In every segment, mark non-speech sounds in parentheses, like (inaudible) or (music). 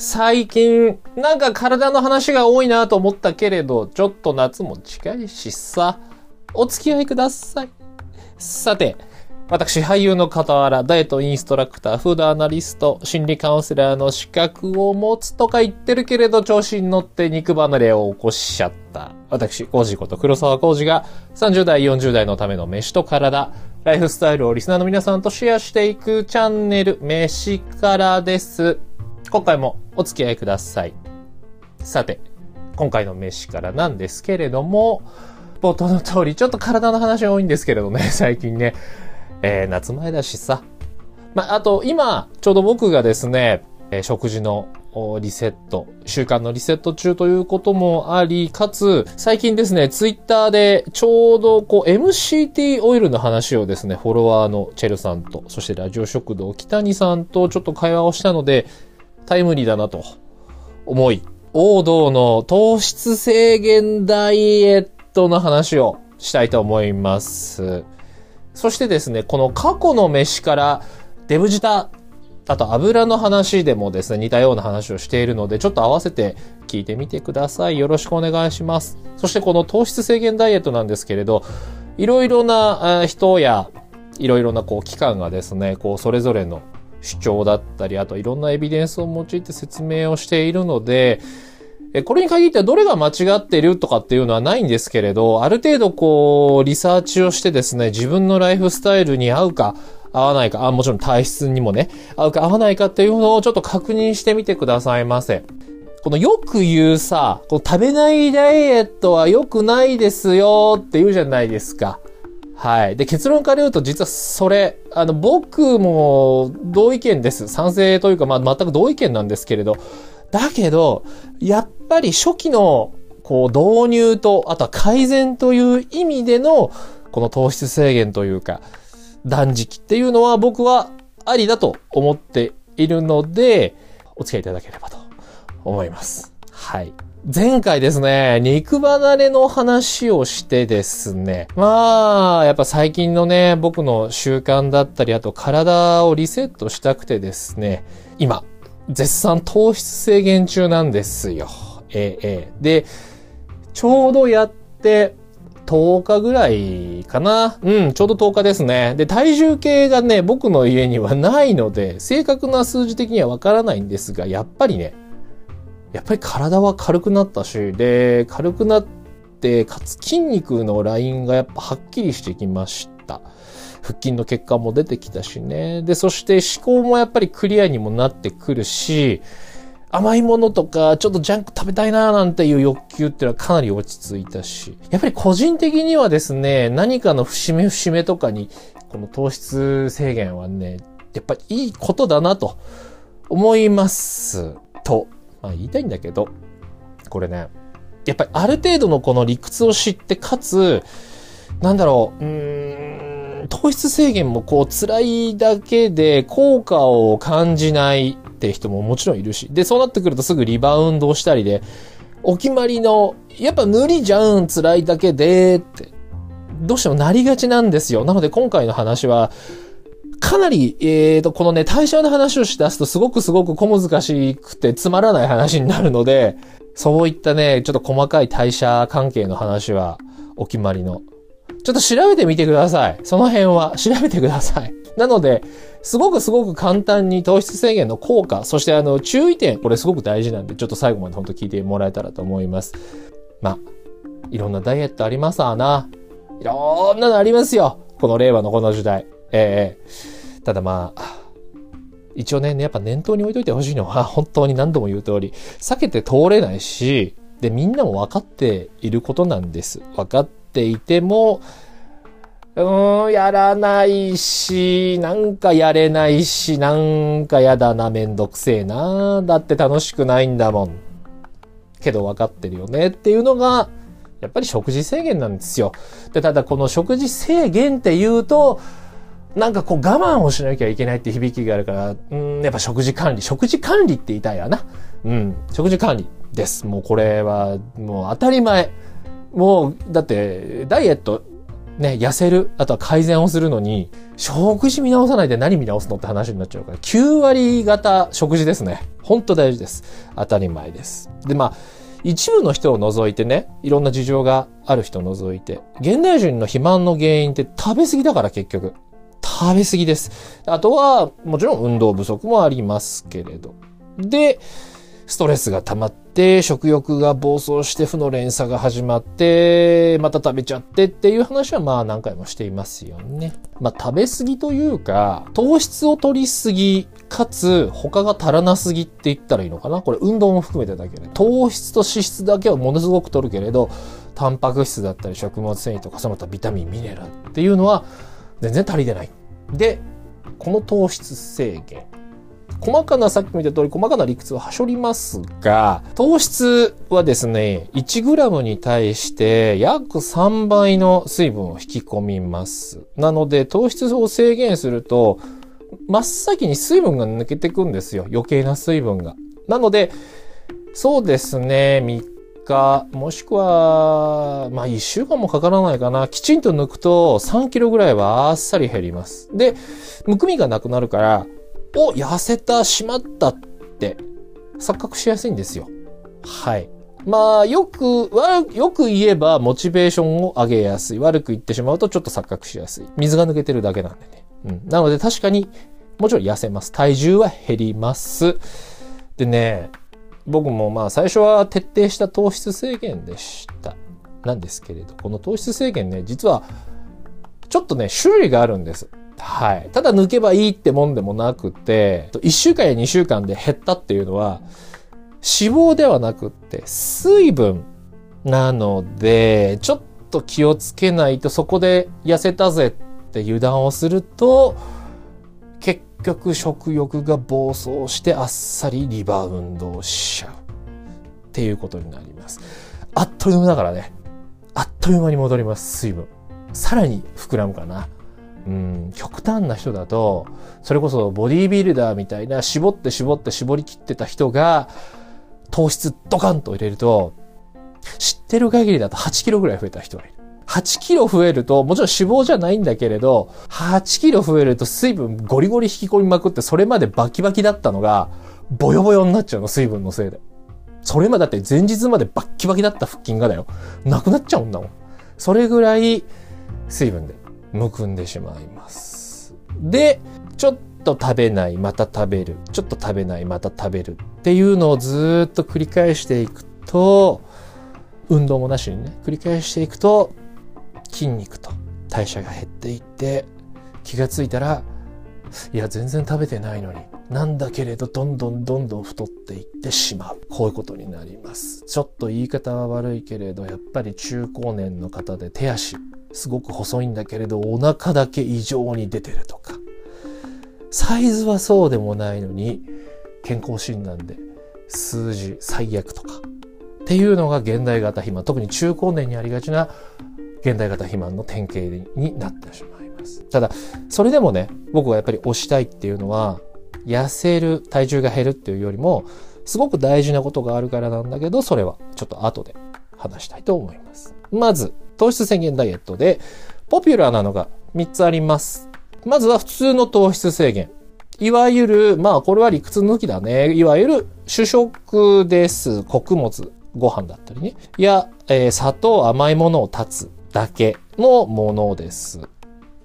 最近、なんか体の話が多いなと思ったけれど、ちょっと夏も近いしさ、お付き合いください。さて、私、俳優の傍ら、ダイエットインストラクター、フードアナリスト、心理カウンセラーの資格を持つとか言ってるけれど、調子に乗って肉離れを起こしちゃった。私、コージこと黒沢コージが、30代、40代のための飯と体、ライフスタイルをリスナーの皆さんとシェアしていくチャンネル、飯からです。今回もお付き合いください。さて、今回の飯からなんですけれども、冒頭の通り、ちょっと体の話多いんですけれどね、(laughs) 最近ね。えー、夏前だしさ。まあ、あと、今、ちょうど僕がですね、えー、食事のリセット、習慣のリセット中ということもあり、かつ、最近ですね、ツイッターでちょうどこう MCT オイルの話をですね、フォロワーのチェルさんと、そしてラジオ食堂北谷さんとちょっと会話をしたので、タイムリーだなと思い、王道の糖質制限ダイエットの話をしたいと思います。そしてですね、この過去の飯からデブジタ、あと油の話でもですね、似たような話をしているので、ちょっと合わせて聞いてみてください。よろしくお願いします。そしてこの糖質制限ダイエットなんですけれど、いろいろな人や、いろいろなこう機関がですね、こうそれぞれの主張だったり、あといろんなエビデンスを用いて説明をしているので、これに限ってはどれが間違ってるとかっていうのはないんですけれど、ある程度こう、リサーチをしてですね、自分のライフスタイルに合うか、合わないか、あ、もちろん体質にもね、合うか合わないかっていうのをちょっと確認してみてくださいませ。このよく言うさ、この食べないダイエットは良くないですよって言うじゃないですか。はい。で、結論から言うと、実はそれ、あの、僕も同意見です。賛成というか、まあ、全く同意見なんですけれど、だけど、やっぱり初期の、こう、導入と、あとは改善という意味での、この糖質制限というか、断食っていうのは僕はありだと思っているので、お付き合いいただければと思います。はい。前回ですね、肉離れの話をしてですね、まあ、やっぱ最近のね、僕の習慣だったり、あと体をリセットしたくてですね、今、絶賛糖質制限中なんですよ。ええ、ええ。で、ちょうどやって10日ぐらいかな。うん、ちょうど10日ですね。で、体重計がね、僕の家にはないので、正確な数字的にはわからないんですが、やっぱりね、やっぱり体は軽くなったし、で、軽くなって、かつ筋肉のラインがやっぱはっきりしてきました。腹筋の結果も出てきたしね。で、そして思考もやっぱりクリアにもなってくるし、甘いものとか、ちょっとジャンク食べたいなーなんていう欲求っていうのはかなり落ち着いたし、やっぱり個人的にはですね、何かの節目節目とかに、この糖質制限はね、やっぱりいいことだなと思います。とまあ言いたいんだけど、これね、やっぱりある程度のこの理屈を知って、かつ、なんだろう、うーん、糖質制限もこう辛いだけで効果を感じないって人ももちろんいるし、で、そうなってくるとすぐリバウンドをしたりで、お決まりの、やっぱ無理じゃん、辛いだけで、って、どうしてもなりがちなんですよ。なので今回の話は、かなり、えーと、このね、代謝の話をしだすとすごくすごく小難しくてつまらない話になるので、そういったね、ちょっと細かい代謝関係の話はお決まりの。ちょっと調べてみてください。その辺は調べてください。なので、すごくすごく簡単に糖質制限の効果、そしてあの、注意点、これすごく大事なんで、ちょっと最後まで本当聞いてもらえたらと思います。まあ、いろんなダイエットありますわな。いろんなのありますよ。この令和のこの時代。ええー、ただまあ、一応ね、やっぱ念頭に置いといてほしいのは、(laughs) 本当に何度も言う通り、避けて通れないし、で、みんなも分かっていることなんです。分かっていても、うーん、やらないし、なんかやれないし、なんかやだな、めんどくせえな、だって楽しくないんだもん。けど分かってるよねっていうのが、やっぱり食事制限なんですよ。で、ただこの食事制限って言うと、なんかこう我慢をしなきゃいけないって響きがあるから、うん、やっぱ食事管理。食事管理って言いたいやな。うん、食事管理です。もうこれは、もう当たり前。もう、だって、ダイエットね、痩せる、あとは改善をするのに、食事見直さないで何見直すのって話になっちゃうから、9割型食事ですね。ほんと大事です。当たり前です。で、まあ、一部の人を除いてね、いろんな事情がある人を除いて、現代人の肥満の原因って食べ過ぎだから結局。食べ過ぎです。あとは、もちろん運動不足もありますけれど。で、ストレスが溜まって、食欲が暴走して負の連鎖が始まって、また食べちゃってっていう話はまあ何回もしていますよね。まあ食べ過ぎというか、糖質を取りすぎ、かつ他が足らなすぎって言ったらいいのかな？これ運動も含めてだけで。糖質と脂質だけはものすごく取るけれど、タンパク質だったり食物繊維とかその他ビタミン、ミネラルっていうのは全然足りてない。で、この糖質制限。細かな、さっきも言った通り細かな理屈ははしょりますが、糖質はですね、1g に対して約3倍の水分を引き込みます。なので、糖質を制限すると、真っ先に水分が抜けてくんですよ。余計な水分が。なので、そうですね、3日、もしくは、まあ1週間もかからないかな。きちんと抜くと3キロぐらいはあっさり減ります。で、むくみがなくなるから、お、痩せた、しまったって錯覚しやすいんですよ。はい。まあ、よく、よく言えば、モチベーションを上げやすい。悪く言ってしまうと、ちょっと錯覚しやすい。水が抜けてるだけなんでね。うん。なので、確かに、もちろん痩せます。体重は減ります。でね、僕もまあ、最初は徹底した糖質制限でした。なんですけれど、この糖質制限ね、実は、ちょっとね、種類があるんです。はい。ただ抜けばいいってもんでもなくて、1週間や2週間で減ったっていうのは、脂肪ではなくって、水分なので、ちょっと気をつけないとそこで痩せたぜって油断をすると、結局食欲が暴走してあっさりリバウンドしちゃう。っていうことになります。あっという間だからね。あっという間に戻ります、水分。さらに膨らむかな。うん、極端な人だと、それこそボディービルダーみたいな絞って絞って絞り切ってた人が、糖質ドカンと入れると、知ってる限りだと8キロぐらい増えた人がいる。8キロ増えると、もちろん脂肪じゃないんだけれど、8キロ増えると水分ゴリゴリ引き込みまくって、それまでバキバキだったのが、ボヨボヨになっちゃうの、水分のせいで。それまでだって前日までバッキバキだった腹筋がだよ。なくなっちゃうんだもん。それぐらい水分でむくんでしまいます。で、ちょっと食べない、また食べる。ちょっと食べない、また食べる。っていうのをずっと繰り返していくと、運動もなしにね、繰り返していくと、筋肉と代謝が減っていって、気がついたら、いや、全然食べてないのに。なんだけれど、どんどんどんどん太っていってしまう。こういうことになります。ちょっと言い方は悪いけれど、やっぱり中高年の方で手足、すごく細いんだけれどお腹だけ異常に出てるとかサイズはそうでもないのに健康診断で数字最悪とかっていうのが現代型肥満特に中高年にありがちな現代型肥満の典型になってしまいますただそれでもね僕がやっぱり推したいっていうのは痩せる体重が減るっていうよりもすごく大事なことがあるからなんだけどそれはちょっと後で話したいと思いますまず糖質制限ダイエットで、ポピュラーなのが3つあります。まずは普通の糖質制限。いわゆる、まあこれは理屈抜きだね。いわゆる主食です。穀物、ご飯だったりね。や、えー、砂糖、甘いものを断つだけのものです。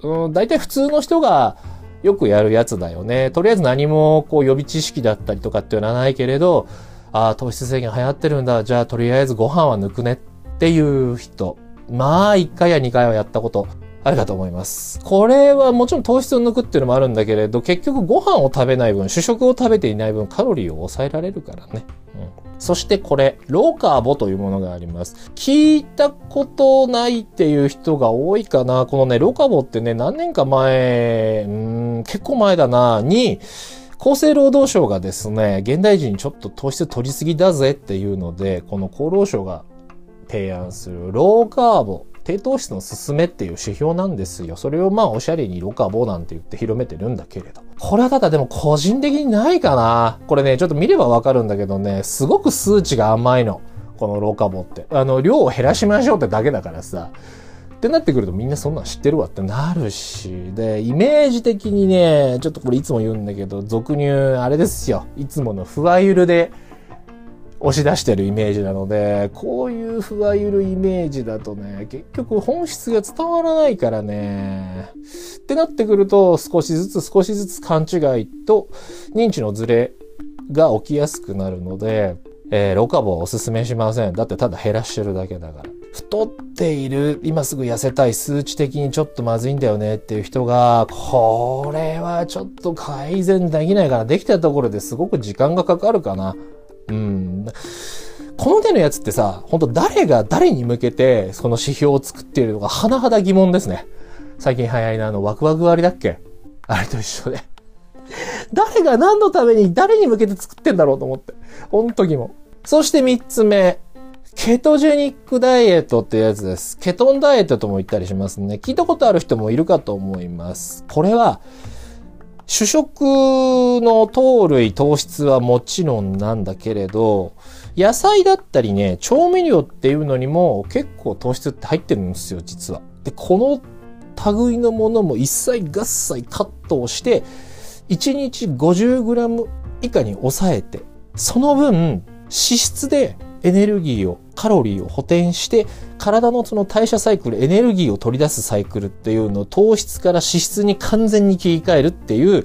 うん、大体普通の人がよくやるやつだよね。とりあえず何もこう予備知識だったりとかっていうのはないけれど、ああ、糖質制限流行ってるんだ。じゃあとりあえずご飯は抜くねっていう人。まあ、1回や2回はやったことあるかと思います。これはもちろん糖質を抜くっていうのもあるんだけれど、結局ご飯を食べない分、主食を食べていない分、カロリーを抑えられるからね。うん、そしてこれ、ローカーボというものがあります。聞いたことないっていう人が多いかな。このね、ローカーボってね、何年か前、うん、結構前だな、に、厚生労働省がですね、現代人ちょっと糖質取りすぎだぜっていうので、この厚労省が提案するローカーボ、低糖質の勧めっていう指標なんですよ。それをまあおしゃれにロカボなんて言って広めてるんだけれど。これはただでも個人的にないかな。これね、ちょっと見ればわかるんだけどね、すごく数値が甘いの。このロカボって。あの、量を減らしましょうってだけだからさ。ってなってくるとみんなそんなん知ってるわってなるし、で、イメージ的にね、ちょっとこれいつも言うんだけど、俗入、あれですよ。いつものふわゆるで押し出してるイメージなので、こういうふわゆるイメージだとね、結局本質が伝わらないからね。ってなってくると、少しずつ少しずつ勘違いと認知のズレが起きやすくなるので、えー、ロカボはおすすめしません。だってただ減らしてるだけだから。太っている、今すぐ痩せたい、数値的にちょっとまずいんだよねっていう人が、これはちょっと改善できないから、できたところですごく時間がかかるかな。うん。この手のやつってさ、本当誰が誰に向けてその指標を作っているのか甚だ疑問ですね。最近流行りのあのワクワク割だっけ？あれと一緒で。誰が何のために誰に向けて作ってんだろうと思って。ほんと疑問。そして三つ目。ケトジェニックダイエットってやつです。ケトンダイエットとも言ったりしますね。聞いたことある人もいるかと思います。これは、主食の糖類、糖質はもちろんなんだけれど、野菜だったりね、調味料っていうのにも結構糖質って入ってるんですよ、実は。で、この類のものも一切合切カットをして、1日 50g 以下に抑えて、その分、脂質でエネルギーを、カロリーを補填して、体のその代謝サイクル、エネルギーを取り出すサイクルっていうのを糖質から脂質に完全に切り替えるっていう、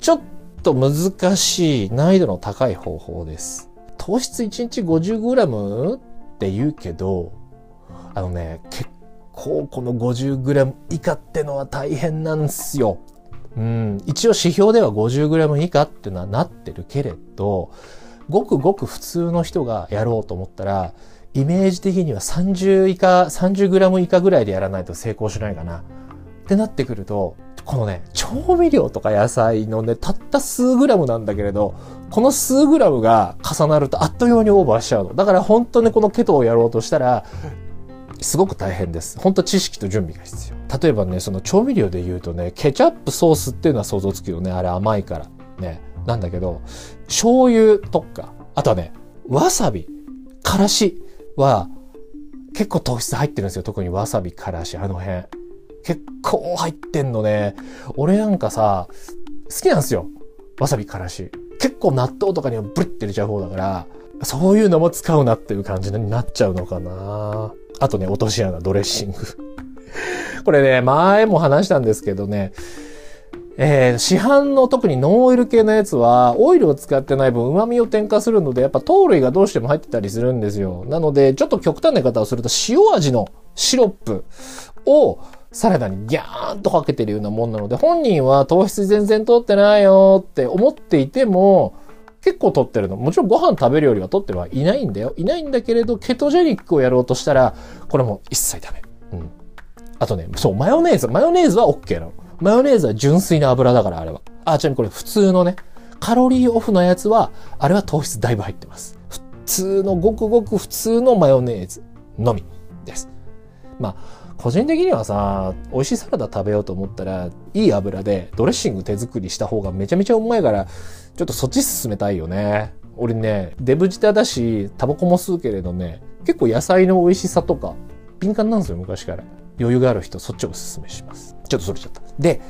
ちょっと難しい難易度の高い方法です。糖質1日 50g って言うけど、あのね、結構この 50g 以下ってのは大変なんですよ。うん、一応指標では 50g 以下ってのはなってるけれど、ごくごく普通の人がやろうと思ったら、イメージ的には30以下、30グラム以下ぐらいでやらないと成功しないかな。ってなってくると、このね、調味料とか野菜のね、たった数グラムなんだけれど、この数グラムが重なるとあっという間にオーバーしちゃうの。だから本当にこのケトをやろうとしたら、すごく大変です。本当知識と準備が必要。例えばね、その調味料で言うとね、ケチャップソースっていうのは想像つくよね。あれ甘いから。ね。なんだけど、醤油とか、あとはね、わさび、からしは結構糖質入ってるんですよ。特にわさび、からし、あの辺。結構入ってんのね。俺なんかさ、好きなんですよ。わさび、からし。結構納豆とかにはブリッて入れちゃう方だから、そういうのも使うなっていう感じになっちゃうのかな。あとね、落とし穴、ドレッシング。これね、前も話したんですけどね、えー、市販の特にノンオイル系のやつは、オイルを使ってない分旨味を添加するので、やっぱ糖類がどうしても入ってたりするんですよ。なので、ちょっと極端な方をすると、塩味のシロップをサラダにギャーンとかけてるようなもんなので、本人は糖質全然取ってないよって思っていても、結構取ってるの。もちろんご飯食べるよりは取ってはいないんだよ。いないんだけれど、ケトジェニックをやろうとしたら、これも一切ダメ。うん。あとね、そう、マヨネーズ。マヨネーズは OK なの。マヨネーズは純粋な油だから、あれは。あ、ちなみにこれ普通のね、カロリーオフのやつは、あれは糖質だいぶ入ってます。普通のごくごく普通のマヨネーズのみです。まあ、個人的にはさ、美味しいサラダ食べようと思ったら、いい油でドレッシング手作りした方がめちゃめちゃうまいから、ちょっとそっち進めたいよね。俺ね、デブ舌だし、タバコも吸うけれどね、結構野菜の美味しさとか、敏感なんですよ、昔から。余裕がある人、そっちをお勧めします。ちょっとそれちゃった。で、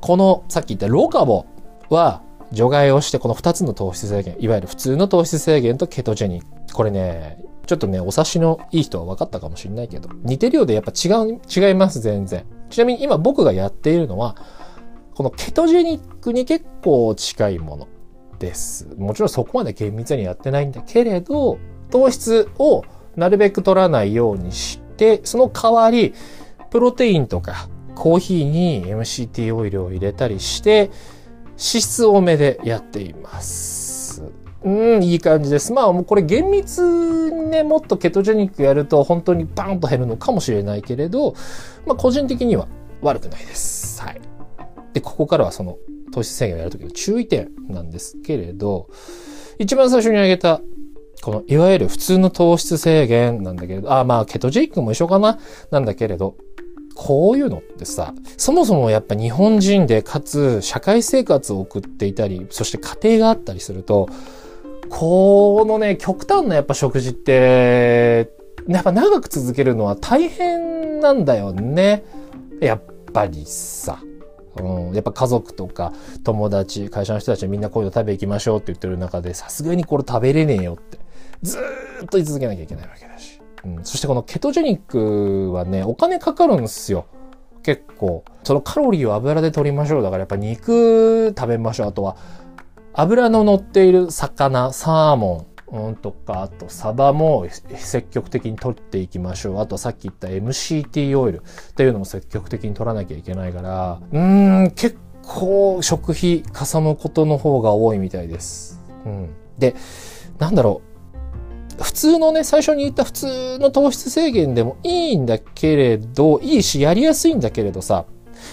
この、さっき言ったロカボは、除外をして、この2つの糖質制限、いわゆる普通の糖質制限とケトジェニック。これね、ちょっとね、お察しのいい人は分かったかもしれないけど、似てるようでやっぱ違う、違います、全然。ちなみに今僕がやっているのは、このケトジェニックに結構近いものです。もちろんそこまで厳密にやってないんだけれど、糖質をなるべく取らないようにして、その代わり、プロテインとかコーヒーに MCT オイルを入れたりして、脂質多めでやっています。うん、いい感じです。まあもうこれ厳密にね、もっとケトジェニックやると本当にバーンと減るのかもしれないけれど、まあ個人的には悪くないです。はい。で、ここからはその糖質制限をやるときの注意点なんですけれど、一番最初に挙げたこの、いわゆる普通の糖質制限なんだけれど、あ、まあ、ケトジェニックも一緒かな？なんだけれど、こういうのってさ、そもそもやっぱ日本人でかつ社会生活を送っていたり、そして家庭があったりすると、このね、極端なやっぱ食事って、やっぱ長く続けるのは大変なんだよね。やっぱりさ。うん、やっぱ家族とか友達、会社の人たちはみんなこういうの食べ行きましょうって言ってる中で、さすがにこれ食べれねえよって、ずーっと言い続けなきゃいけないわけだし。そしてこのケトジェニックはね、お金かかるんですよ。結構。そのカロリーを油で取りましょう。だからやっぱ肉食べましょう。あとは、油の乗っている魚、サーモン、うん、とか、あとサバも積極的に取っていきましょう。あとさっき言った MCT オイルっていうのも積極的に取らなきゃいけないから、うーん、結構食費かさむことの方が多いみたいです。うん。で、なんだろう。普通のね、最初に言った普通の糖質制限でもいいんだけれど、いいし、やりやすいんだけれどさ、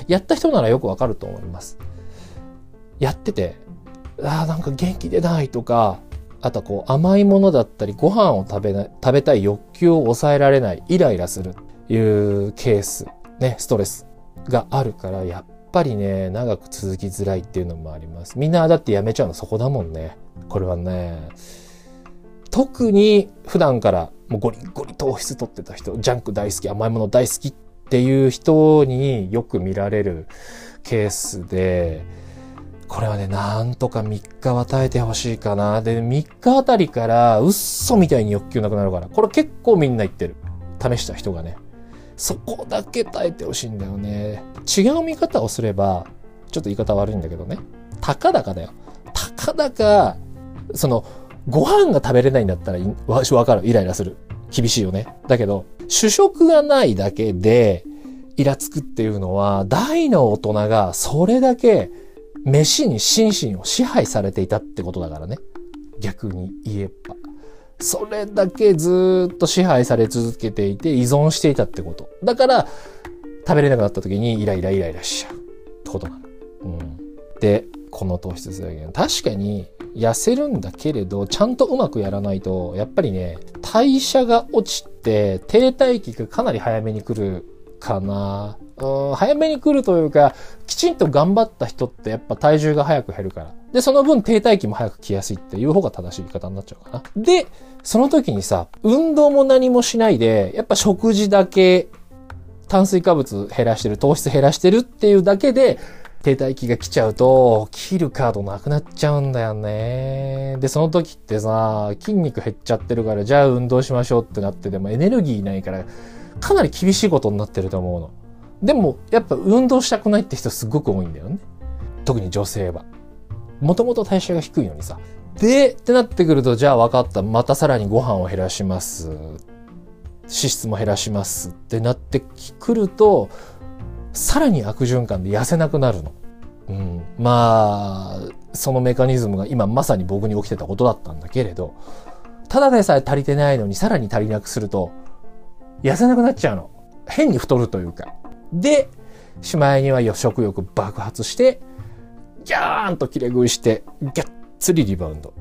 やった人ならよくわかると思います。やってて、ああ、なんか元気出ないとか、あとこう甘いものだったりご飯を食べな食べたい欲求を抑えられないイライラするいうケースねストレスがあるからやっぱりね長く続きづらいっていうのもあります。みんなだってやめちゃうのそこだもんね。これはね。特に普段からもうゴリゴリ糖質取ってた人ジャンク大好き甘いもの大好きっていう人によく見られるケースでこれはね、なんとか3日は耐えてほしいかな。で、3日あたりから、嘘みたいに欲求なくなるから。これ結構みんな言ってる。試した人がね。そこだけ耐えてほしいんだよね。違う見方をすれば、ちょっと言い方悪いんだけどね。たかだかだよ。たかだか、その、ご飯が食べれないんだったらわし、わかる。イライラする。厳しいよね。だけど、主食がないだけで、イラつくっていうのは、大の大人がそれだけ飯に心身を支配されていたってことだからね。逆に言えば。それだけずっと支配され続けていて依存していたってこと。だから、食べれなくなった時にイライライライラしちゃうってことなの。うん。で、この糖質制限。確かに痩せるんだけれど、ちゃんとうまくやらないと、やっぱりね、代謝が落ちて、停滞期がかなり早めに来るかな。うん、早めに来るというか、きちんと頑張った人ってやっぱ体重が早く減るから。で、その分停滞期も早く来やすいっていう方が正しい言い方になっちゃうかな。で、その時にさ、運動も何もしないで、やっぱ食事だけ、炭水化物減らしてる、糖質減らしてるっていうだけで、停滞期が来ちゃうと、切るカードなくなっちゃうんだよね。で、その時ってさ、筋肉減っちゃってるから、じゃあ運動しましょうってなってでもエネルギーないから、かなり厳しいことになってると思うの。でも、やっぱ運動したくないって人すごく多いんだよね。特に女性は。もともと代謝が低いのにさ。で、ってなってくると、じゃあ分かった。またさらにご飯を減らします。脂質も減らしますってなってくると、さらに悪循環で痩せなくなるの。うん。まあ、そのメカニズムが今まさに僕に起きてたことだったんだけれど、ただでさえ足りてないのにさらに足りなくすると、痩せなくなっちゃうの。変に太るというか。で、しまいには食欲爆発して、ギャーンと切れ食いして、ギャッツリリバウンド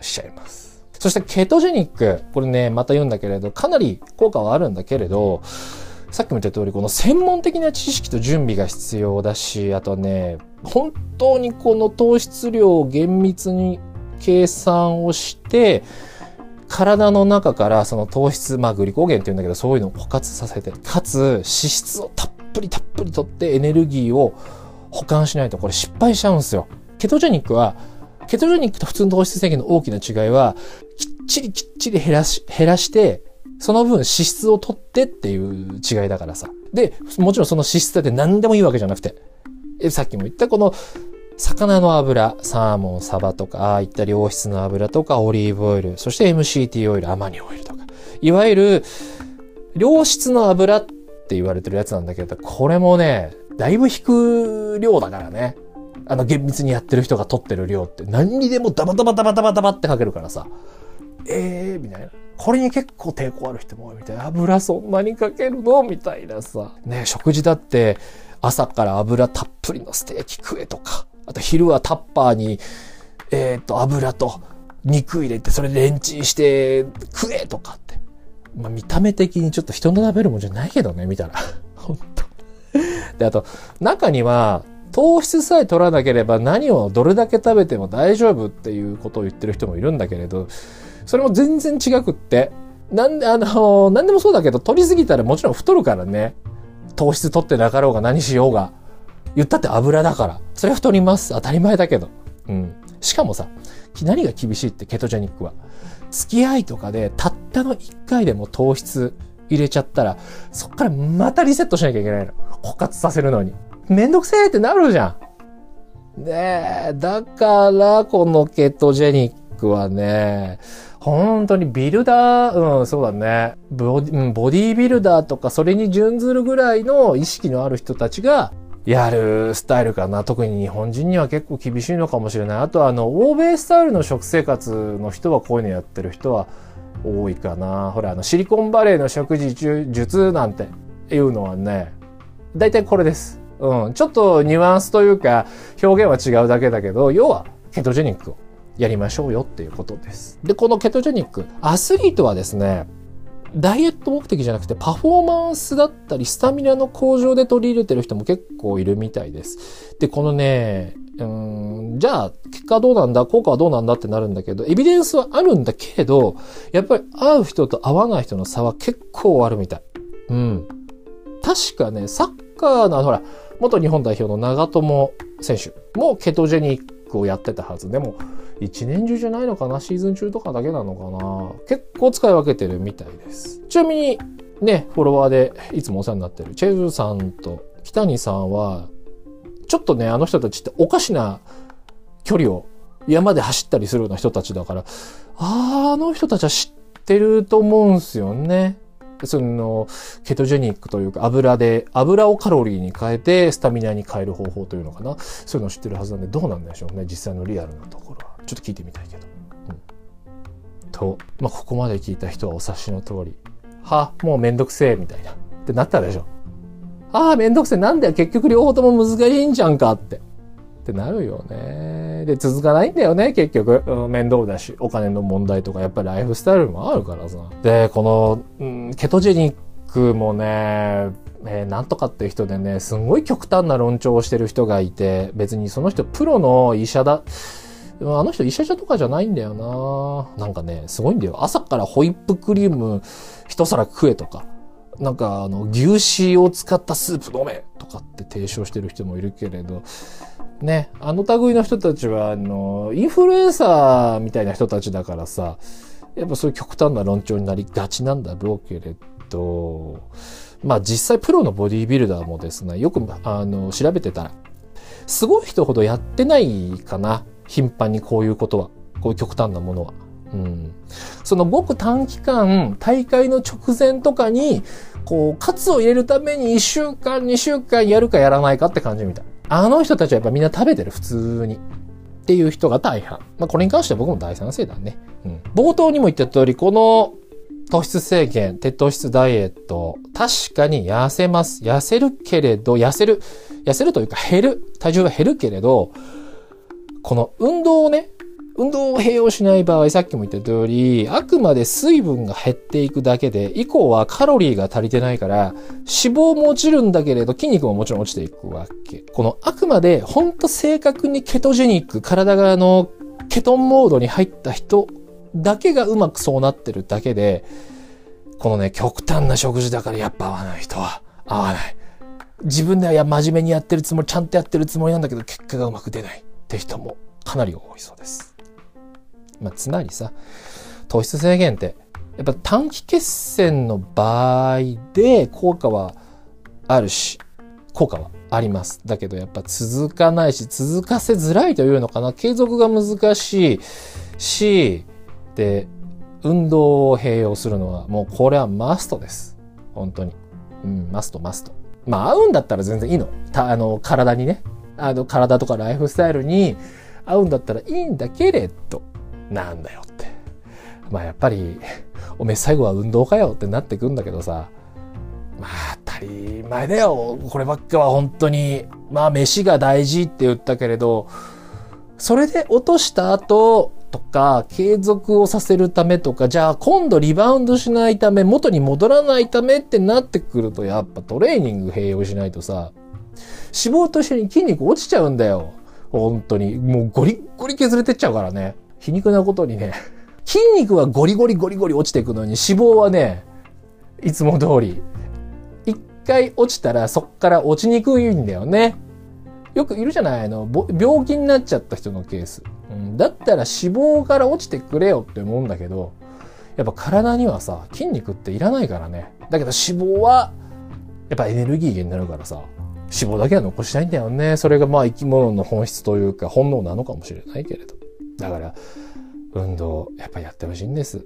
しちゃいます。そしてケトジェニック、これね、また言うんだけれど、かなり効果はあるんだけれど、さっきも言った通り、この専門的な知識と準備が必要だし、あとね、本当にこの糖質量を厳密に計算をして、体の中からその糖質、まあグリコーゲンって言うんだけど、そういうのを枯渇させて、かつ脂質をたっぷりたっぷりとってエネルギーを保管しないとこれ失敗しちゃうんですよ。ケトジェニックは、ケトジェニックと普通の糖質制限の大きな違いは、きっちりきっちり減らし、減らして、その分脂質を取ってっていう違いだからさ。で、もちろんその脂質だって何でもいいわけじゃなくて、さっきも言ったこの魚の油、サーモン、サバとか、ああいった良質の油とか、オリーブオイル、そして MCT オイル、アマニオイルとか。いわゆる、良質の油って言われてるやつなんだけど、これもね、だいぶ引く量だからね。あの厳密にやってる人が取ってる量って何にでもダバダバダバダバダバってかけるからさ。ええー、みたいな。これに結構抵抗ある人も多いみたいな。油そんなにかけるの？みたいなさ。ね食事だって朝から油たっぷりのステーキ食えとか。あと昼はタッパーに、えっ、ー、と、油と肉入れて、それレンチンして食えとかって。まあ、見た目的にちょっと人の食べるもんじゃないけどね、見たら。(laughs) 本当で、あと、中には、糖質さえ取らなければ何をどれだけ食べても大丈夫っていうことを言ってる人もいるんだけれど、それも全然違くって、なんで、あの、なんでもそうだけど、取りすぎたらもちろん太るからね。糖質取ってなかろうが何しようが。言ったって油だから。それは太ります。当たり前だけど。うん。しかもさ、何が厳しいってケトジェニックは。付き合いとかでたったの1回でも糖質入れちゃったら、そっからまたリセットしなきゃいけないの。枯渇させるのに。めんどくせえってなるじゃん。ねえ、だから、このケトジェニックはね、本当にビルダー、うん、そうだねボディ。ボディビルダーとか、それに準ずるぐらいの意識のある人たちが、やるスタイルかな。特に日本人には結構厳しいのかもしれない。あと、あの、欧米スタイルの食生活の人はこういうのやってる人は多いかな。ほら、あの、シリコンバレーの食事術なんていうのはね、大体これです。うん。ちょっとニュアンスというか、表現は違うだけだけど、要は、ケトジェニックをやりましょうよっていうことです。で、このケトジェニック、アスリートはですね、ダイエット目的じゃなくてパフォーマンスだったりスタミナの向上で取り入れてる人も結構いるみたいです。で、このね、うん、じゃあ、結果どうなんだ効果はどうなんだってなるんだけど、エビデンスはあるんだけど、やっぱり会う人と会わない人の差は結構あるみたい。うん。確かね、サッカーの、ほら、元日本代表の長友選手もケトジェニックをやってたはず。でも、一年中じゃないのかな？シーズン中とかだけなのかな？結構使い分けてるみたいです。ちなみに、ね、フォロワーでいつもお世話になってるチェズさんと北谷さんは、ちょっとね、あの人たちっておかしな距離を山で走ったりするような人たちだから、ああの人たちは知ってると思うんすよね。その、ケトジェニックというか油で、油をカロリーに変えてスタミナに変える方法というのかな。そういうのを知ってるはずなんで、どうなんでしょうね。実際のリアルなところは。ちょっと聞いてみたいけど。うん。と、まあ、ここまで聞いた人はお察しの通り、は、もうめんどくせえ、みたいな。ってなったでしょ。ああ、めんどくせえ。なんだよ、結局両方とも難しいんじゃんかって。ってなるよね。で、続かないんだよね、結局。面倒だし、お金の問題とか、やっぱりライフスタイルもあるからさ。で、この、ケトジェニックもね、えー、なんとかっていう人でね、すんごい極端な論調をしてる人がいて、別にその人プロの医者だ、あの人医者じゃとかじゃないんだよななんかね、すごいんだよ。朝からホイップクリーム一皿食えとか、なんかあの、牛脂を使ったスープ飲めとかって提唱してる人もいるけれど、ね、あの類の人たちは、あの、インフルエンサーみたいな人たちだからさ、やっぱそういう極端な論調になりがちなんだろうけれど、まあ実際プロのボディービルダーもですね、よくあの調べてたら、すごい人ほどやってないかな。頻繁にこういうことは。こういう極端なものは。うん。そのごく短期間、大会の直前とかに、こう、カツを入れるために1週間、2週間やるかやらないかって感じみたい。あの人たちはやっぱみんな食べてる、普通に。っていう人が大半。まあ、これに関しては僕も大賛成だね。うん。冒頭にも言った通り、この糖質制限、低糖質ダイエット、確かに痩せます。痩せるけれど、痩せる、痩せるというか減る。体重は減るけれど、この運動をね、運動を併用しない場合、さっきも言った通り、あくまで水分が減っていくだけで、以降はカロリーが足りてないから、脂肪も落ちるんだけれど、筋肉ももちろん落ちていくわけ。このあくまで、ほんと正確にケトジェニック、体があの、ケトンモードに入った人だけがうまくそうなってるだけで、このね、極端な食事だからやっぱ合わない人は合わない。自分ではいや真面目にやってるつもり、ちゃんとやってるつもりなんだけど、結果がうまく出ないって人もかなり多いそうです。まあ、つまりさ、糖質制限って、やっぱ短期決戦の場合で効果はあるし、効果はあります。だけどやっぱ続かないし、続かせづらいというのかな。継続が難しいし、で、運動を併用するのはもうこれはマストです。本当に。うん、マストマスト。まあ合うんだったら全然いいの。たあの、体にね。あの、体とかライフスタイルに合うんだったらいいんだけれど、なんだよって。まあやっぱり、おめえ最後は運動かよってなってくんだけどさ、まあ当たり前だよ。こればっかは本当に、まあ飯が大事って言ったけれど、それで落とした後とか、継続をさせるためとか、じゃあ今度リバウンドしないため、元に戻らないためってなってくると、やっぱトレーニング併用しないとさ、脂肪と一緒に筋肉落ちちゃうんだよ。本当に。もうゴリッゴリ削れてっちゃうからね。皮肉なことにね、(laughs) 筋肉はゴリゴリゴリゴリ落ちていくのに脂肪はね、いつも通り。一回落ちたらそっから落ちにくいんだよね。よくいるじゃない？の、病気になっちゃった人のケース。うん、だったら脂肪から落ちてくれよって思うんだけど、やっぱ体にはさ、筋肉っていらないからね。だけど脂肪は、やっぱエネルギー源になるからさ、脂肪だけは残したいんだよね。それがまあ生き物の本質というか本能なのかもしれないけれど。だから、運動、やっぱやってほしいんです。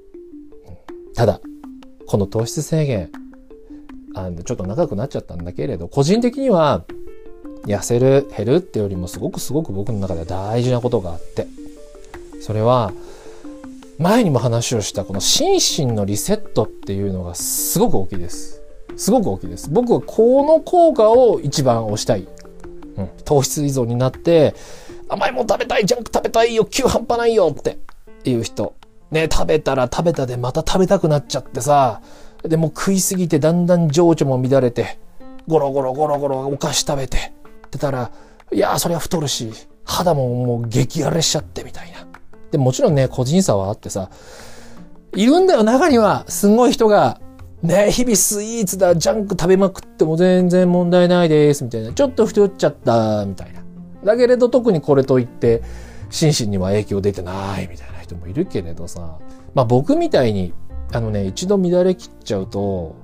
ただ、この糖質制限、あの、ちょっと長くなっちゃったんだけれど、個人的には、痩せる、減るってよりもすごくすごく僕の中では大事なことがあって、それは、前にも話をしたこの心身のリセットっていうのがすごく大きいです。すごく大きいです。僕はこの効果を一番推したい。うん、糖質依存になって、甘いもん食べたい、ジャンク食べたい、欲求半端ないよっていう人。ね、食べたら食べたでまた食べたくなっちゃってさ、でも食いすぎてだんだん情緒も乱れて、ゴロゴロゴロゴロお菓子食べて、ってたら、いやーそりゃ太るし、肌ももう激荒れしちゃってみたいな。で、もちろんね、個人差はあってさ、いるんだよ、中には。すごい人が、ね、日々スイーツだ、ジャンク食べまくっても全然問題ないです、みたいな。ちょっと太っちゃった、みたいな。だけれど特にこれといって、心身には影響出てない、みたいな人もいるけれどさ。まあ僕みたいに、あのね、一度乱れ切っちゃうと、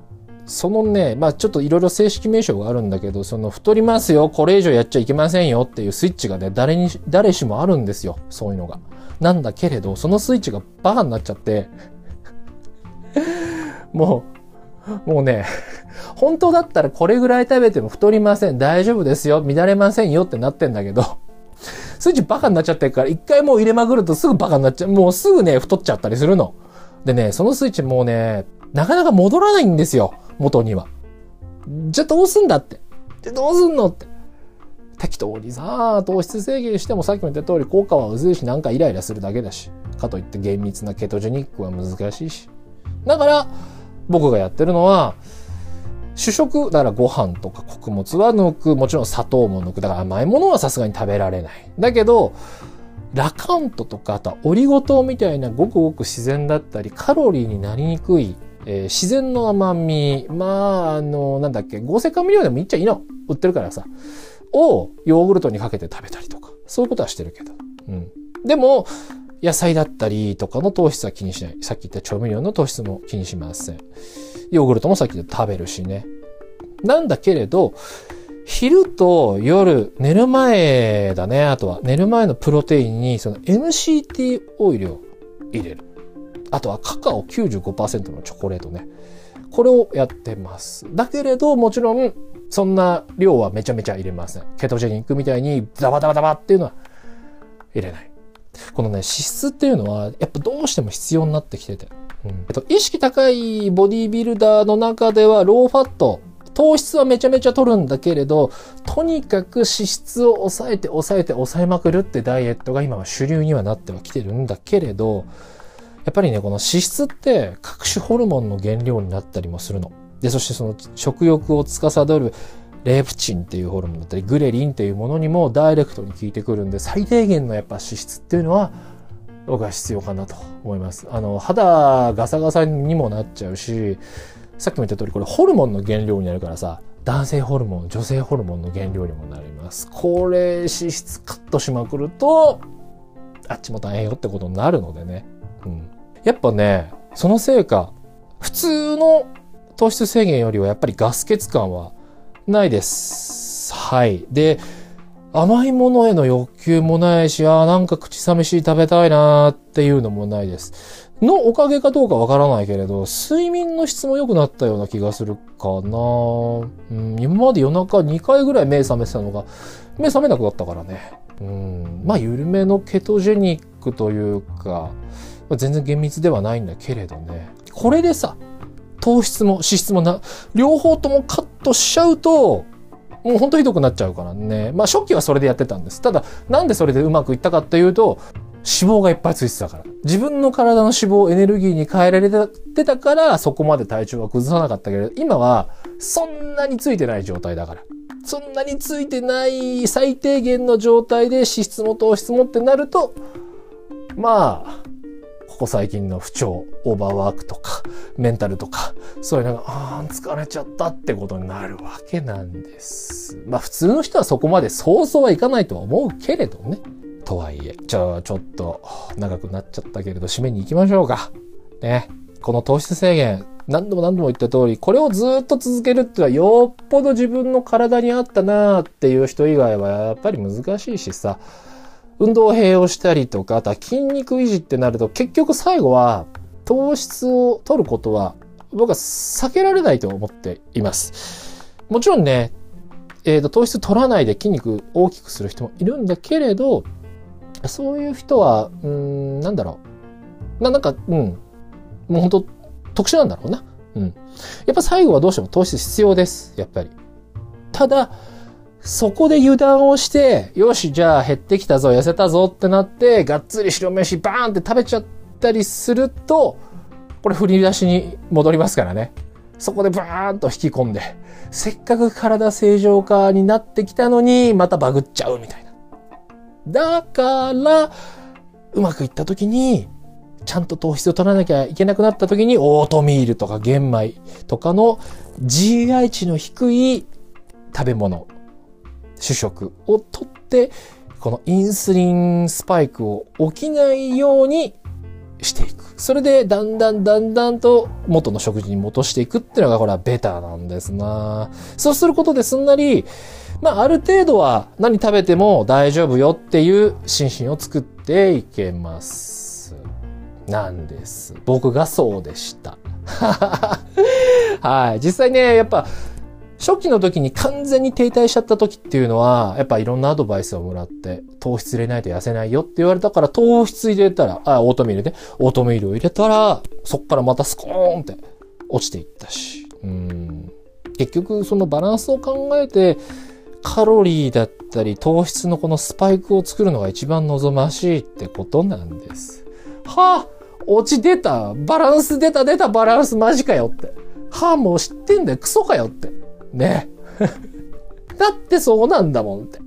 そのね、まあちょっといろいろ正式名称があるんだけど、その太りますよ、これ以上やっちゃいけませんよっていうスイッチがね、誰に、誰しもあるんですよ。そういうのが。なんだけれど、そのスイッチがバカになっちゃって、(laughs) もう、もうね、本当だったらこれぐらい食べても太りません、大丈夫ですよ、乱れませんよってなってんだけど、スイッチバカになっちゃってるから、一回もう入れまくるとすぐバカになっちゃう。もうすぐね、太っちゃったりするの。でね、そのスイッチもうね、なかなか戻らないんですよ、元には。じゃあどうすんだって。じゃあどうすんのって。適当にさ、糖質制限してもさっきも言った通り効果は薄いしなんかイライラするだけだし。かといって厳密なケトジェニックは難しいし。だから、僕がやってるのは、主食、だからご飯とか穀物は抜く。もちろん砂糖も抜く。だから甘いものはさすがに食べられない。だけど、ラカントとか、あとはオリゴ糖みたいなごくごく自然だったり、カロリーになりにくい、えー、自然の甘み、まあ、あの、なんだっけ、合成甘味料でもいっちゃいいの。売ってるからさ。をヨーグルトにかけて食べたりとか。そういうことはしてるけど。うん。でも、野菜だったりとかの糖質は気にしない。さっき言った調味料の糖質も気にしません。ヨーグルトもさっき言った食べるしね。なんだけれど、昼と夜、寝る前だね。あとは、寝る前のプロテインに、その MCT オイルを入れる。あとはカカオ95%のチョコレートね。これをやってます。だけれど、もちろん、そんな量はめちゃめちゃ入れません。ケトジェニックみたいにダバダバダバっていうのは入れない。このね、脂質っていうのは、やっぱどうしても必要になってきてて。うん、えっと、意識高いボディービルダーの中では、ローファット、糖質はめちゃめちゃ取るんだけれど、とにかく脂質を抑えて抑えて抑えまくるってダイエットが今は主流にはなってはきてるんだけれど、やっぱりね、この脂質って各種ホルモンの原料になったりもするの。で、そしてその食欲を司るレプチンっていうホルモンだったり、グレリンっていうものにもダイレクトに効いてくるんで、最低限のやっぱ脂質っていうのは、僕は必要かなと思います。あの、肌ガサガサにもなっちゃうし、さっきも言った通り、これホルモンの原料になるからさ、男性ホルモン、女性ホルモンの原料にもなります。これ、脂質カットしまくると、あっちも大変よってことになるのでね。うん。やっぱね、そのせいか、普通の糖質制限よりはやっぱりガス欠感はないです。はい。で、甘いものへの欲求もないし、ああ、なんか口寂しい食べたいなーっていうのもないです。のおかげかどうかわからないけれど、睡眠の質も良くなったような気がするかな、うん、今まで夜中2回ぐらい目覚めてたのが、目覚めなくなったからね。うん、まあ、緩めのケトジェニックというか、まあ全然厳密ではないんだけれどね。これでさ、糖質も脂質もな、両方ともカットしちゃうと、もうほんとひどくなっちゃうからね。まあ初期はそれでやってたんです。ただ、なんでそれでうまくいったかっていうと、脂肪がいっぱいついてたから。自分の体の脂肪をエネルギーに変えられてたから、そこまで体調は崩さなかったけれど、今はそんなについてない状態だから。そんなについてない最低限の状態で脂質も糖質もってなると、まあ、ここ最近の不調、オーバーワークとか、メンタルとか、そういうのが、あ、疲れちゃったってことになるわけなんです。まあ普通の人はそこまで想像はいかないとは思うけれどね。とはいえ、じゃあちょっと長くなっちゃったけれど、締めに行きましょうか。ね。この糖質制限、何度も何度も言った通り、これをずっと続けるってのはよっぽど自分の体に合ったなーっていう人以外はやっぱり難しいしさ、運動を併用したりとか、あとは筋肉維持ってなると結局最後は糖質を取ることは僕は避けられないと思っています。もちろんね、え、ー、と、糖質取らないで筋肉大きくする人もいるんだけれど、そういう人は、うん、なんだろう。な、なんか、うん。もう本当特殊なんだろうな。うん。やっぱ最後はどうしても糖質必要です。やっぱり。ただ、そこで油断をして、よし、じゃあ減ってきたぞ、痩せたぞってなって、がっつり白飯バーンって食べちゃったりすると、これ振り出しに戻りますからね。そこでバーンと引き込んで、せっかく体正常化になってきたのに、またバグっちゃうみたいな。だから、うまくいった時に、ちゃんと糖質を取らなきゃいけなくなった時に、オートミールとか玄米とかの GI 値の低い食べ物、主食を取って、このインスリンスパイクを起きないようにしていく。それで、だんだんだんだんと元の食事に戻していくっていうのが、これはベターなんですなそうすることですんなり、まあ、ある程度は何食べても大丈夫よっていう心身を作っていけます。なんです。僕がそうでした。(laughs) はい。実際ね、やっぱ、初期の時に完全に停滞しちゃった時っていうのは、やっぱいろんなアドバイスをもらって、糖質入れないと痩せないよって言われたから、糖質入れたら、あ、オートミールね、オートミールを入れたら、そっからまたスコーンって落ちていったし。うん。結局、そのバランスを考えて、カロリーだったり糖質のこのスパイクを作るのが一番望ましいってことなんです。はあ落ち出たバランス出た出たバランスマジかよって。はあもう知ってんだよクソかよって。ね。(laughs) だってそうなんだもんって。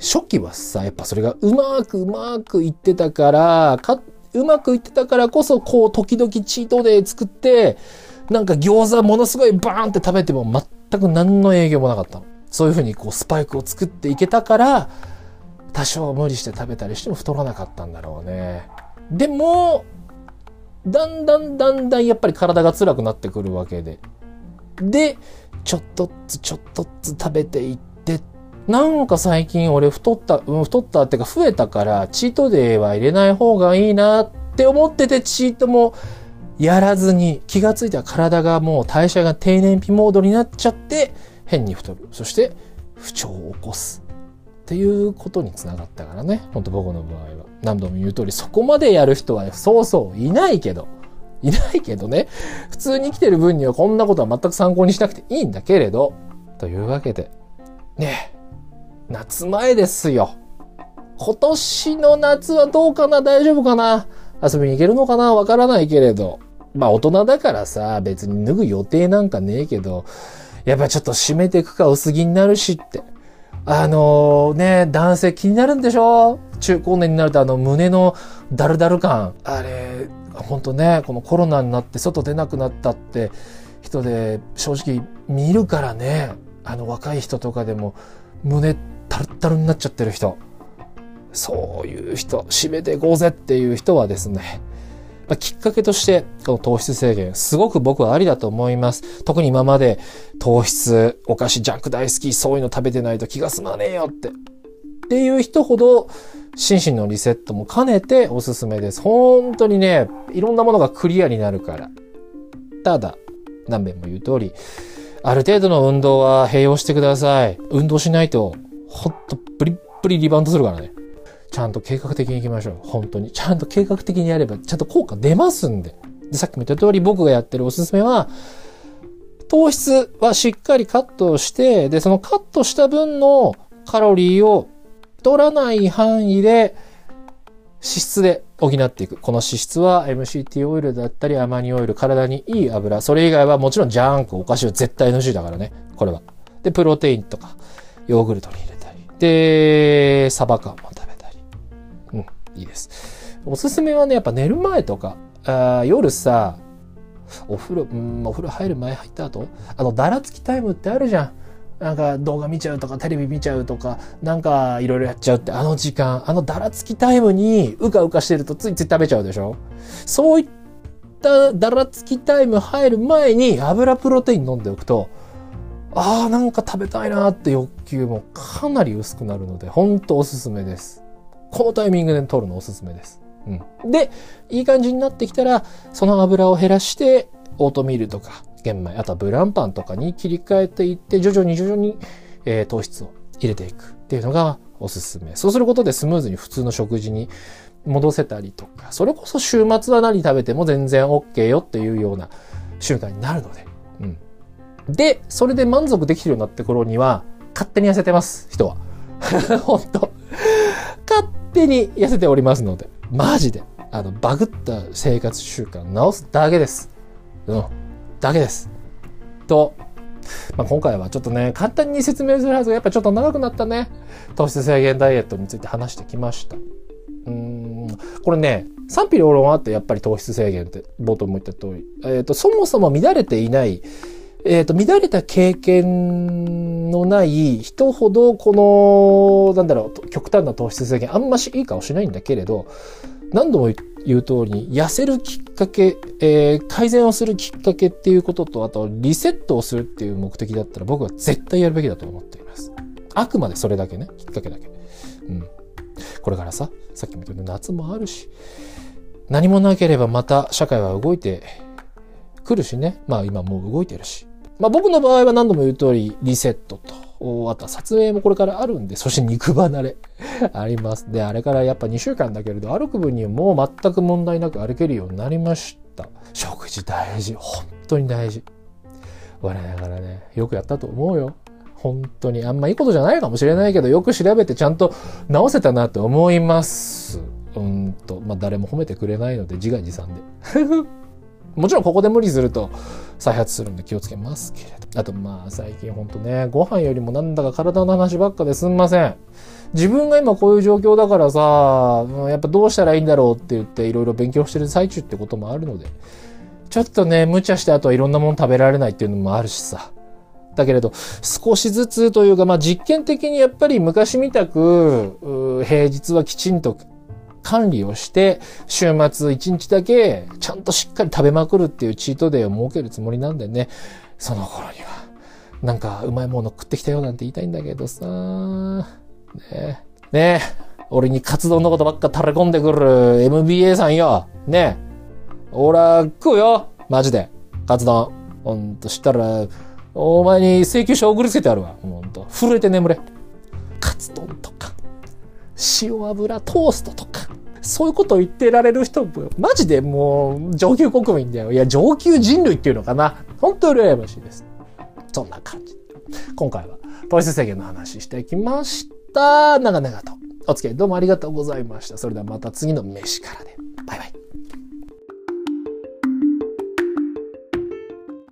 初期はさ、やっぱそれがうまくうまくいってたから、か、うまくいってたからこそ、こう、時々チートデー作って、なんか餃子ものすごいバーンって食べても全く何の営業もなかったの。そういうふうにこうスパイクを作っていけたから、多少無理して食べたりしても太らなかったんだろうね。でも、だんだんだんだんやっぱり体が辛くなってくるわけで。で、ちょっとずつちょっとずつ食べていって、なんか最近俺太った、うん、太ったってか増えたから、チートデーは入れない方がいいなって思ってて、チートもやらずに気がついたら体がもう代謝が低燃費モードになっちゃって、変に太る。そして不調を起こす。っていうことにつながったからね。ほんと僕の場合は。何度も言う通り、そこまでやる人はそうそういないけど、いないけどね、普通に生きてる分にはこんなことは全く参考にしなくていいんだけれど、というわけで、ね夏前ですよ。今年の夏はどうかな？大丈夫かな？遊びに行けるのかな？わからないけれど。まあ大人だからさ、別に脱ぐ予定なんかねえけど、やっぱちょっと締めていくか薄着になるしって。あのー、ね、男性気になるんでしょ？中高年になるとあの胸のダルダル感。あれ、本当ね、このコロナになって外出なくなったって人で正直見るからね、あの若い人とかでも胸タルタルになっちゃってる人。そういう人、締めていこうぜっていう人はですね、ま、きっかけとして、この糖質制限、すごく僕はありだと思います。特に今まで糖質、お菓子、ジャンク大好き、そういうの食べてないと気が済まねえよって。っていう人ほど、心身のリセットも兼ねておすすめです。本当にね、いろんなものがクリアになるから。ただ、何遍も言う通り、ある程度の運動は併用してください。運動しないと、ほんとプリップリリバウンドするからね。ちゃんと計画的に行きましょう。本当に。ちゃんと計画的にやれば、ちゃんと効果出ますんで。で、さっきも言った通り僕がやってるおすすめは、糖質はしっかりカットして、で、そのカットした分のカロリーを取らない範囲で、脂質で補っていく。この脂質は MCT オイルだったりアマニオイル、体にいい油。それ以外はもちろんジャンク、お菓子は絶対 NG だからね。これは。で、プロテインとか、ヨーグルトに入れたり。で、サバ缶も食べたり。うんいいです。おすすめはね、やっぱ寝る前とか、あ夜さ、お風呂、うん、お風呂入る前入った後？あの、だらつきタイムってあるじゃん。なんか動画見ちゃうとかテレビ見ちゃうとか、なんかいろいろやっちゃうってあの時間、あのだらつきタイムにうかうかしてるとついつい食べちゃうでしょ？そういっただらつきタイム入る前に油プロテイン飲んでおくと、ああ、なんか食べたいなって欲求もかなり薄くなるので、ほんとおすすめです。このタイミングで取るのおすすめです。うん。で、いい感じになってきたら、その油を減らして、オートミールとか玄米、あとはブランパンとかに切り替えていって、徐々に徐々に、えー、糖質を入れていくっていうのがおすすめ。そうすることでスムーズに普通の食事に戻せたりとか、それこそ週末は何食べても全然 OK よっていうような習慣になるので。うん。で、それで満足できるようになって頃には、勝手に痩せてます、人は。(laughs) 本当勝手に痩せておりますので、マジで。あの、バグった生活習慣直すだけです。うん。だけです。と、まあ、今回はちょっとね、簡単に説明するはずがやっぱちょっと長くなったね。糖質制限ダイエットについて話してきました。うん、これね、賛否両論あってやっぱり糖質制限って冒頭も言った通り、えっ、ー、と、そもそも乱れていない、えっ、ー、と、乱れた経験のない人ほど、この、なんだろう、極端な糖質制限あんましいい顔しないんだけれど、何度も言って言う通りに、痩せるきっかけ、えー、改善をするきっかけっていうことと、あと、リセットをするっていう目的だったら僕は絶対やるべきだと思っています。あくまでそれだけね、きっかけだけ。うん。これからさ、さっきも言ったように夏もあるし、何もなければまた社会は動いてくるしね。まあ今もう動いてるし。まあ僕の場合は何度も言う通りリセットと、あとは撮影もこれからあるんで、そして肉離れ (laughs) あります。で、あれからやっぱ2週間だけれど、歩く分にはもう全く問題なく歩けるようになりました。食事大事。本当に大事。我ながらね、よくやったと思うよ。本当に。あんまいいことじゃないかもしれないけど、よく調べてちゃんと直せたなって思います。うんと、まあ誰も褒めてくれないので、自画自賛で。(laughs) もちろんここで無理すると再発するんで気をつけますけれど。あとまあ最近ほんとね、ご飯よりもなんだか体の話ばっかですんません。自分が今こういう状況だからさ、やっぱどうしたらいいんだろうって言っていろいろ勉強してる最中ってこともあるので、ちょっとね、無茶してあとはいろんなもの食べられないっていうのもあるしさ。だけれど、少しずつというか、まあ実験的にやっぱり昔みたく、平日はきちんと管理をして、週末1日だけちゃんとしっかり食べまくるっていうチートデーを設けるつもりなんでね、その頃には、なんかうまいもの食ってきたよなんて言いたいんだけどさ、ね、ね。え、俺にカツ丼のことばっか垂れ込んでくる MBA さんよ、ね。え、俺は食うよ、マジで、カツ丼。ほんとしたら、お前に請求書送りつけてあるわ。ほんと。震えて眠れ。カツ丼とか、塩油トーストとか、そういうことを言ってられる人も、マジでもう上級国民だよ。いや、上級人類っていうのかな。本当に羨ましいです。そんな感じ。今回は糖質制限の話してきました。長々と。お付き合いどうもありがとうございました。それではまた次の飯からで。バイバイ。